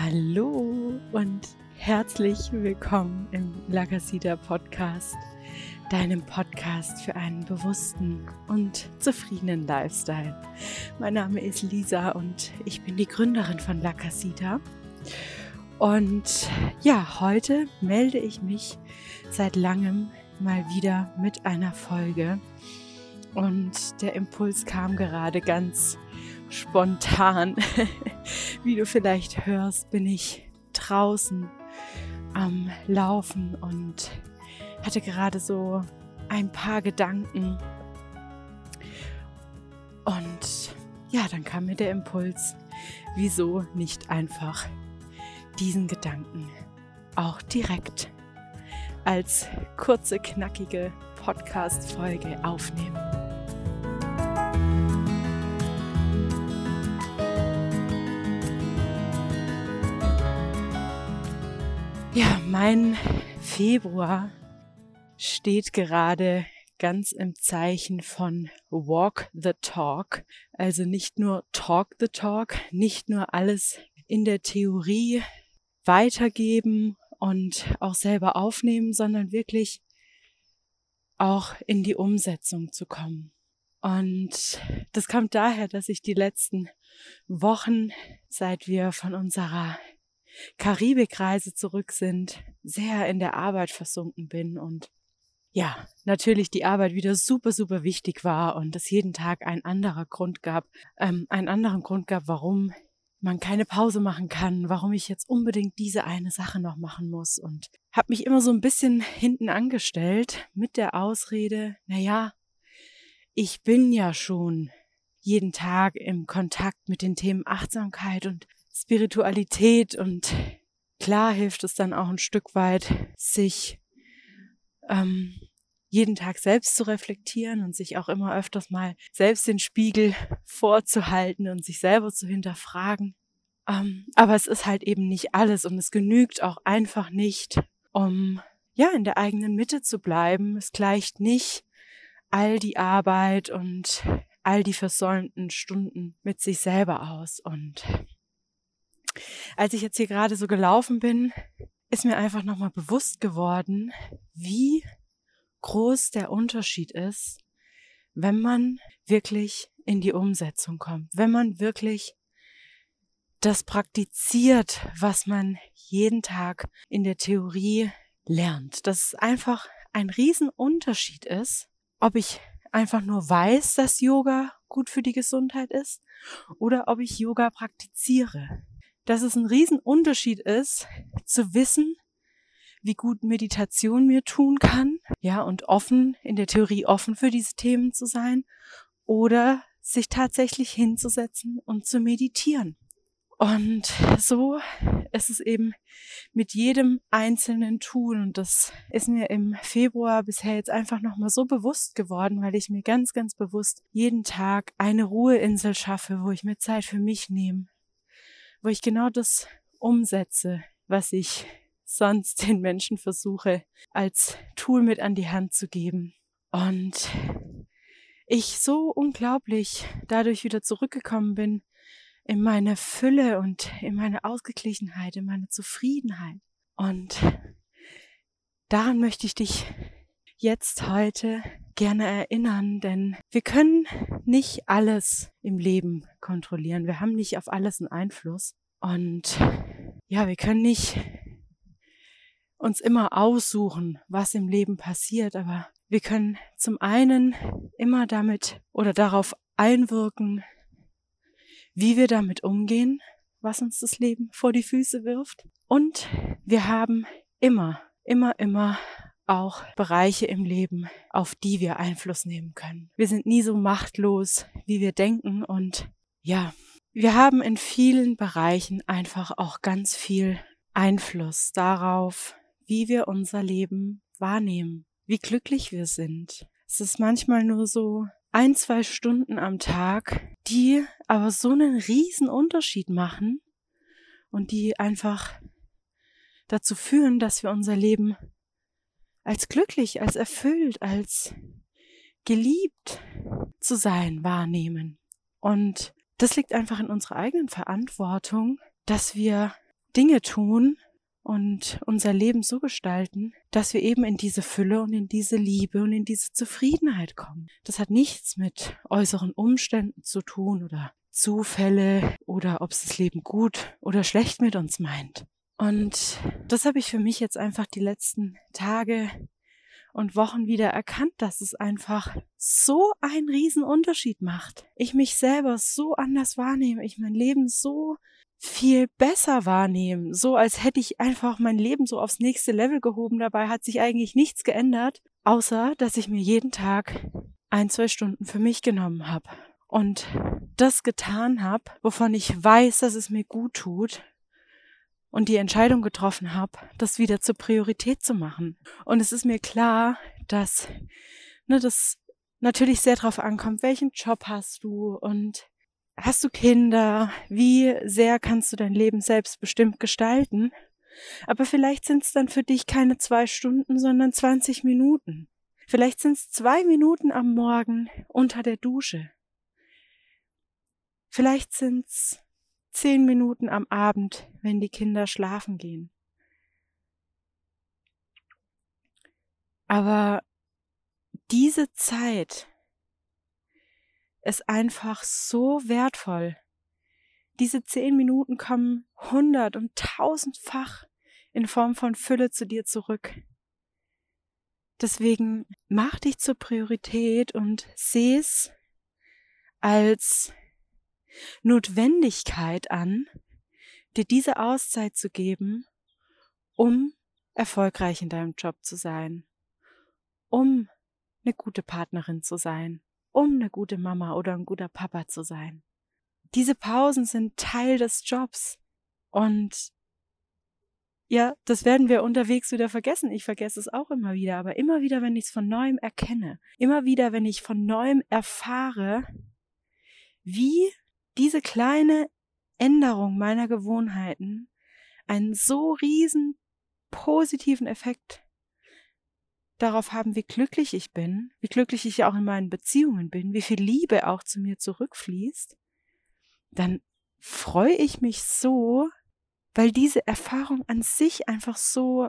Hallo und herzlich willkommen im Lagasida Podcast, deinem Podcast für einen bewussten und zufriedenen Lifestyle. Mein Name ist Lisa und ich bin die Gründerin von Lagasida. Und ja, heute melde ich mich seit langem mal wieder mit einer Folge. Und der Impuls kam gerade ganz spontan. Wie du vielleicht hörst, bin ich draußen am Laufen und hatte gerade so ein paar Gedanken. Und ja, dann kam mir der Impuls, wieso nicht einfach diesen Gedanken auch direkt als kurze, knackige Podcast-Folge aufnehmen. Ja, mein Februar steht gerade ganz im Zeichen von Walk the Talk. Also nicht nur Talk the Talk, nicht nur alles in der Theorie weitergeben und auch selber aufnehmen, sondern wirklich auch in die Umsetzung zu kommen. Und das kommt daher, dass ich die letzten Wochen, seit wir von unserer Karibikreise zurück sind, sehr in der Arbeit versunken bin und ja, natürlich die Arbeit wieder super, super wichtig war und es jeden Tag ein anderer Grund gab, ähm, einen anderen Grund gab, warum man keine Pause machen kann, warum ich jetzt unbedingt diese eine Sache noch machen muss und habe mich immer so ein bisschen hinten angestellt mit der Ausrede, na ja, ich bin ja schon jeden Tag im Kontakt mit den Themen Achtsamkeit und Spiritualität und klar hilft es dann auch ein Stück weit, sich ähm, jeden Tag selbst zu reflektieren und sich auch immer öfters mal selbst den Spiegel vorzuhalten und sich selber zu hinterfragen. Ähm, aber es ist halt eben nicht alles und es genügt auch einfach nicht, um ja in der eigenen Mitte zu bleiben. Es gleicht nicht all die Arbeit und all die versäumten Stunden mit sich selber aus und als ich jetzt hier gerade so gelaufen bin, ist mir einfach nochmal bewusst geworden, wie groß der Unterschied ist, wenn man wirklich in die Umsetzung kommt, wenn man wirklich das praktiziert, was man jeden Tag in der Theorie lernt. Dass es einfach ein Riesenunterschied ist, ob ich einfach nur weiß, dass Yoga gut für die Gesundheit ist oder ob ich Yoga praktiziere dass es ein Riesenunterschied ist, zu wissen, wie gut Meditation mir tun kann, ja, und offen, in der Theorie offen für diese Themen zu sein oder sich tatsächlich hinzusetzen und zu meditieren. Und so ist es eben mit jedem einzelnen Tool und das ist mir im Februar bisher jetzt einfach nochmal so bewusst geworden, weil ich mir ganz, ganz bewusst jeden Tag eine Ruheinsel schaffe, wo ich mir Zeit für mich nehme, wo ich genau das umsetze, was ich sonst den Menschen versuche als Tool mit an die Hand zu geben. Und ich so unglaublich dadurch wieder zurückgekommen bin in meine Fülle und in meine Ausgeglichenheit, in meine Zufriedenheit. Und daran möchte ich dich jetzt heute gerne erinnern, denn wir können nicht alles im Leben kontrollieren. Wir haben nicht auf alles einen Einfluss. Und ja, wir können nicht uns immer aussuchen, was im Leben passiert, aber wir können zum einen immer damit oder darauf einwirken, wie wir damit umgehen, was uns das Leben vor die Füße wirft. Und wir haben immer, immer, immer auch Bereiche im Leben, auf die wir Einfluss nehmen können. Wir sind nie so machtlos, wie wir denken und ja, wir haben in vielen Bereichen einfach auch ganz viel Einfluss darauf, wie wir unser Leben wahrnehmen, wie glücklich wir sind. Es ist manchmal nur so ein, zwei Stunden am Tag, die aber so einen riesen Unterschied machen und die einfach dazu führen, dass wir unser Leben als glücklich, als erfüllt, als geliebt zu sein wahrnehmen. Und das liegt einfach in unserer eigenen Verantwortung, dass wir Dinge tun und unser Leben so gestalten, dass wir eben in diese Fülle und in diese Liebe und in diese Zufriedenheit kommen. Das hat nichts mit äußeren Umständen zu tun oder Zufälle oder ob es das Leben gut oder schlecht mit uns meint. Und das habe ich für mich jetzt einfach die letzten Tage und Wochen wieder erkannt, dass es einfach so einen riesen Unterschied macht. Ich mich selber so anders wahrnehme, ich mein Leben so viel besser wahrnehme, so als hätte ich einfach mein Leben so aufs nächste Level gehoben. Dabei hat sich eigentlich nichts geändert, außer dass ich mir jeden Tag ein, zwei Stunden für mich genommen habe und das getan habe, wovon ich weiß, dass es mir gut tut und die Entscheidung getroffen habe, das wieder zur Priorität zu machen. Und es ist mir klar, dass ne, das natürlich sehr darauf ankommt, welchen Job hast du und hast du Kinder, wie sehr kannst du dein Leben selbstbestimmt gestalten. Aber vielleicht sind es dann für dich keine zwei Stunden, sondern 20 Minuten. Vielleicht sind es zwei Minuten am Morgen unter der Dusche. Vielleicht sind es zehn Minuten am Abend, wenn die Kinder schlafen gehen. Aber diese Zeit ist einfach so wertvoll. Diese zehn Minuten kommen hundert und tausendfach in Form von Fülle zu dir zurück. Deswegen mach dich zur Priorität und seh's als Notwendigkeit an, dir diese Auszeit zu geben, um erfolgreich in deinem Job zu sein, um eine gute Partnerin zu sein, um eine gute Mama oder ein guter Papa zu sein. Diese Pausen sind Teil des Jobs und ja, das werden wir unterwegs wieder vergessen. Ich vergesse es auch immer wieder, aber immer wieder, wenn ich es von neuem erkenne, immer wieder, wenn ich von neuem erfahre, wie diese kleine Änderung meiner Gewohnheiten einen so riesen positiven Effekt darauf haben, wie glücklich ich bin, wie glücklich ich auch in meinen Beziehungen bin, wie viel Liebe auch zu mir zurückfließt, dann freue ich mich so, weil diese Erfahrung an sich einfach so,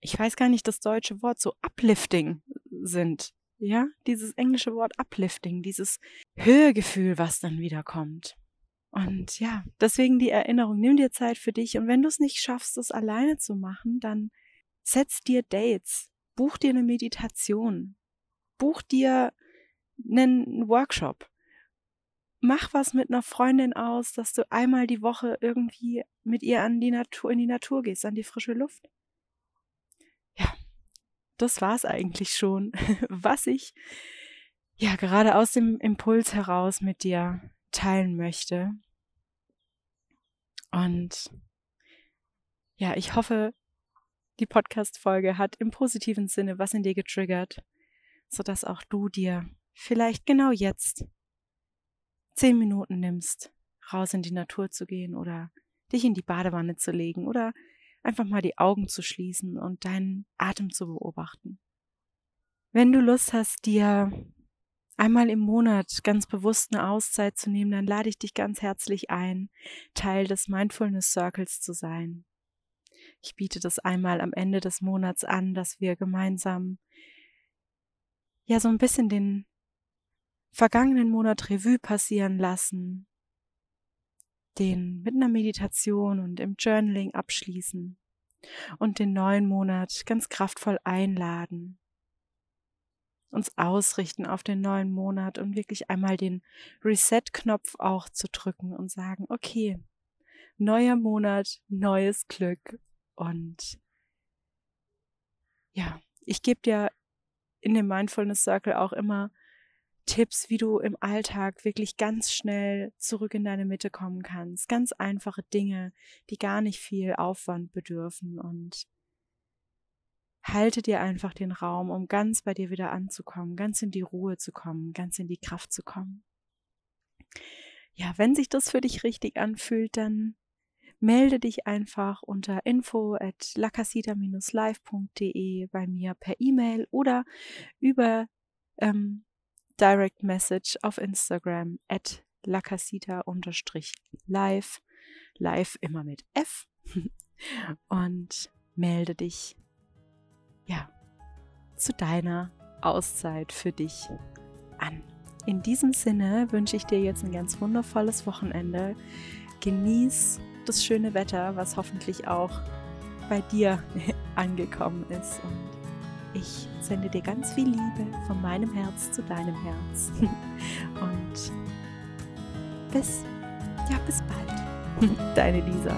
ich weiß gar nicht das deutsche Wort, so uplifting sind. Ja, dieses englische Wort uplifting, dieses Höhegefühl, was dann wieder kommt. Und ja, deswegen die Erinnerung, nimm dir Zeit für dich und wenn du es nicht schaffst, das alleine zu machen, dann setz dir Dates, buch dir eine Meditation, buch dir einen Workshop, mach was mit einer Freundin aus, dass du einmal die Woche irgendwie mit ihr an die Natur, in die Natur gehst, an die frische Luft. Das war's eigentlich schon, was ich ja gerade aus dem Impuls heraus mit dir teilen möchte. Und ja, ich hoffe, die Podcast-Folge hat im positiven Sinne was in dir getriggert, sodass auch du dir vielleicht genau jetzt zehn Minuten nimmst, raus in die Natur zu gehen oder dich in die Badewanne zu legen oder einfach mal die Augen zu schließen und deinen Atem zu beobachten. Wenn du Lust hast, dir einmal im Monat ganz bewusst eine Auszeit zu nehmen, dann lade ich dich ganz herzlich ein, Teil des Mindfulness Circles zu sein. Ich biete das einmal am Ende des Monats an, dass wir gemeinsam ja so ein bisschen den vergangenen Monat Revue passieren lassen, den mit einer Meditation und im Journaling abschließen und den neuen Monat ganz kraftvoll einladen, uns ausrichten auf den neuen Monat und wirklich einmal den Reset-Knopf auch zu drücken und sagen, okay, neuer Monat, neues Glück und ja, ich gebe dir in dem Mindfulness Circle auch immer Tipps, wie du im Alltag wirklich ganz schnell zurück in deine Mitte kommen kannst. Ganz einfache Dinge, die gar nicht viel Aufwand bedürfen und halte dir einfach den Raum, um ganz bei dir wieder anzukommen, ganz in die Ruhe zu kommen, ganz in die Kraft zu kommen. Ja, wenn sich das für dich richtig anfühlt, dann melde dich einfach unter info at lacasita-live.de bei mir per E-Mail oder über ähm, Direct Message auf Instagram at lacasita-live, live immer mit F. und melde dich, ja, zu deiner Auszeit für dich an. In diesem Sinne wünsche ich dir jetzt ein ganz wundervolles Wochenende. Genieß das schöne Wetter, was hoffentlich auch bei dir angekommen ist. Und ich sende dir ganz viel Liebe von meinem Herz zu deinem Herz. Und bis, ja, bis bald. Deine Lisa.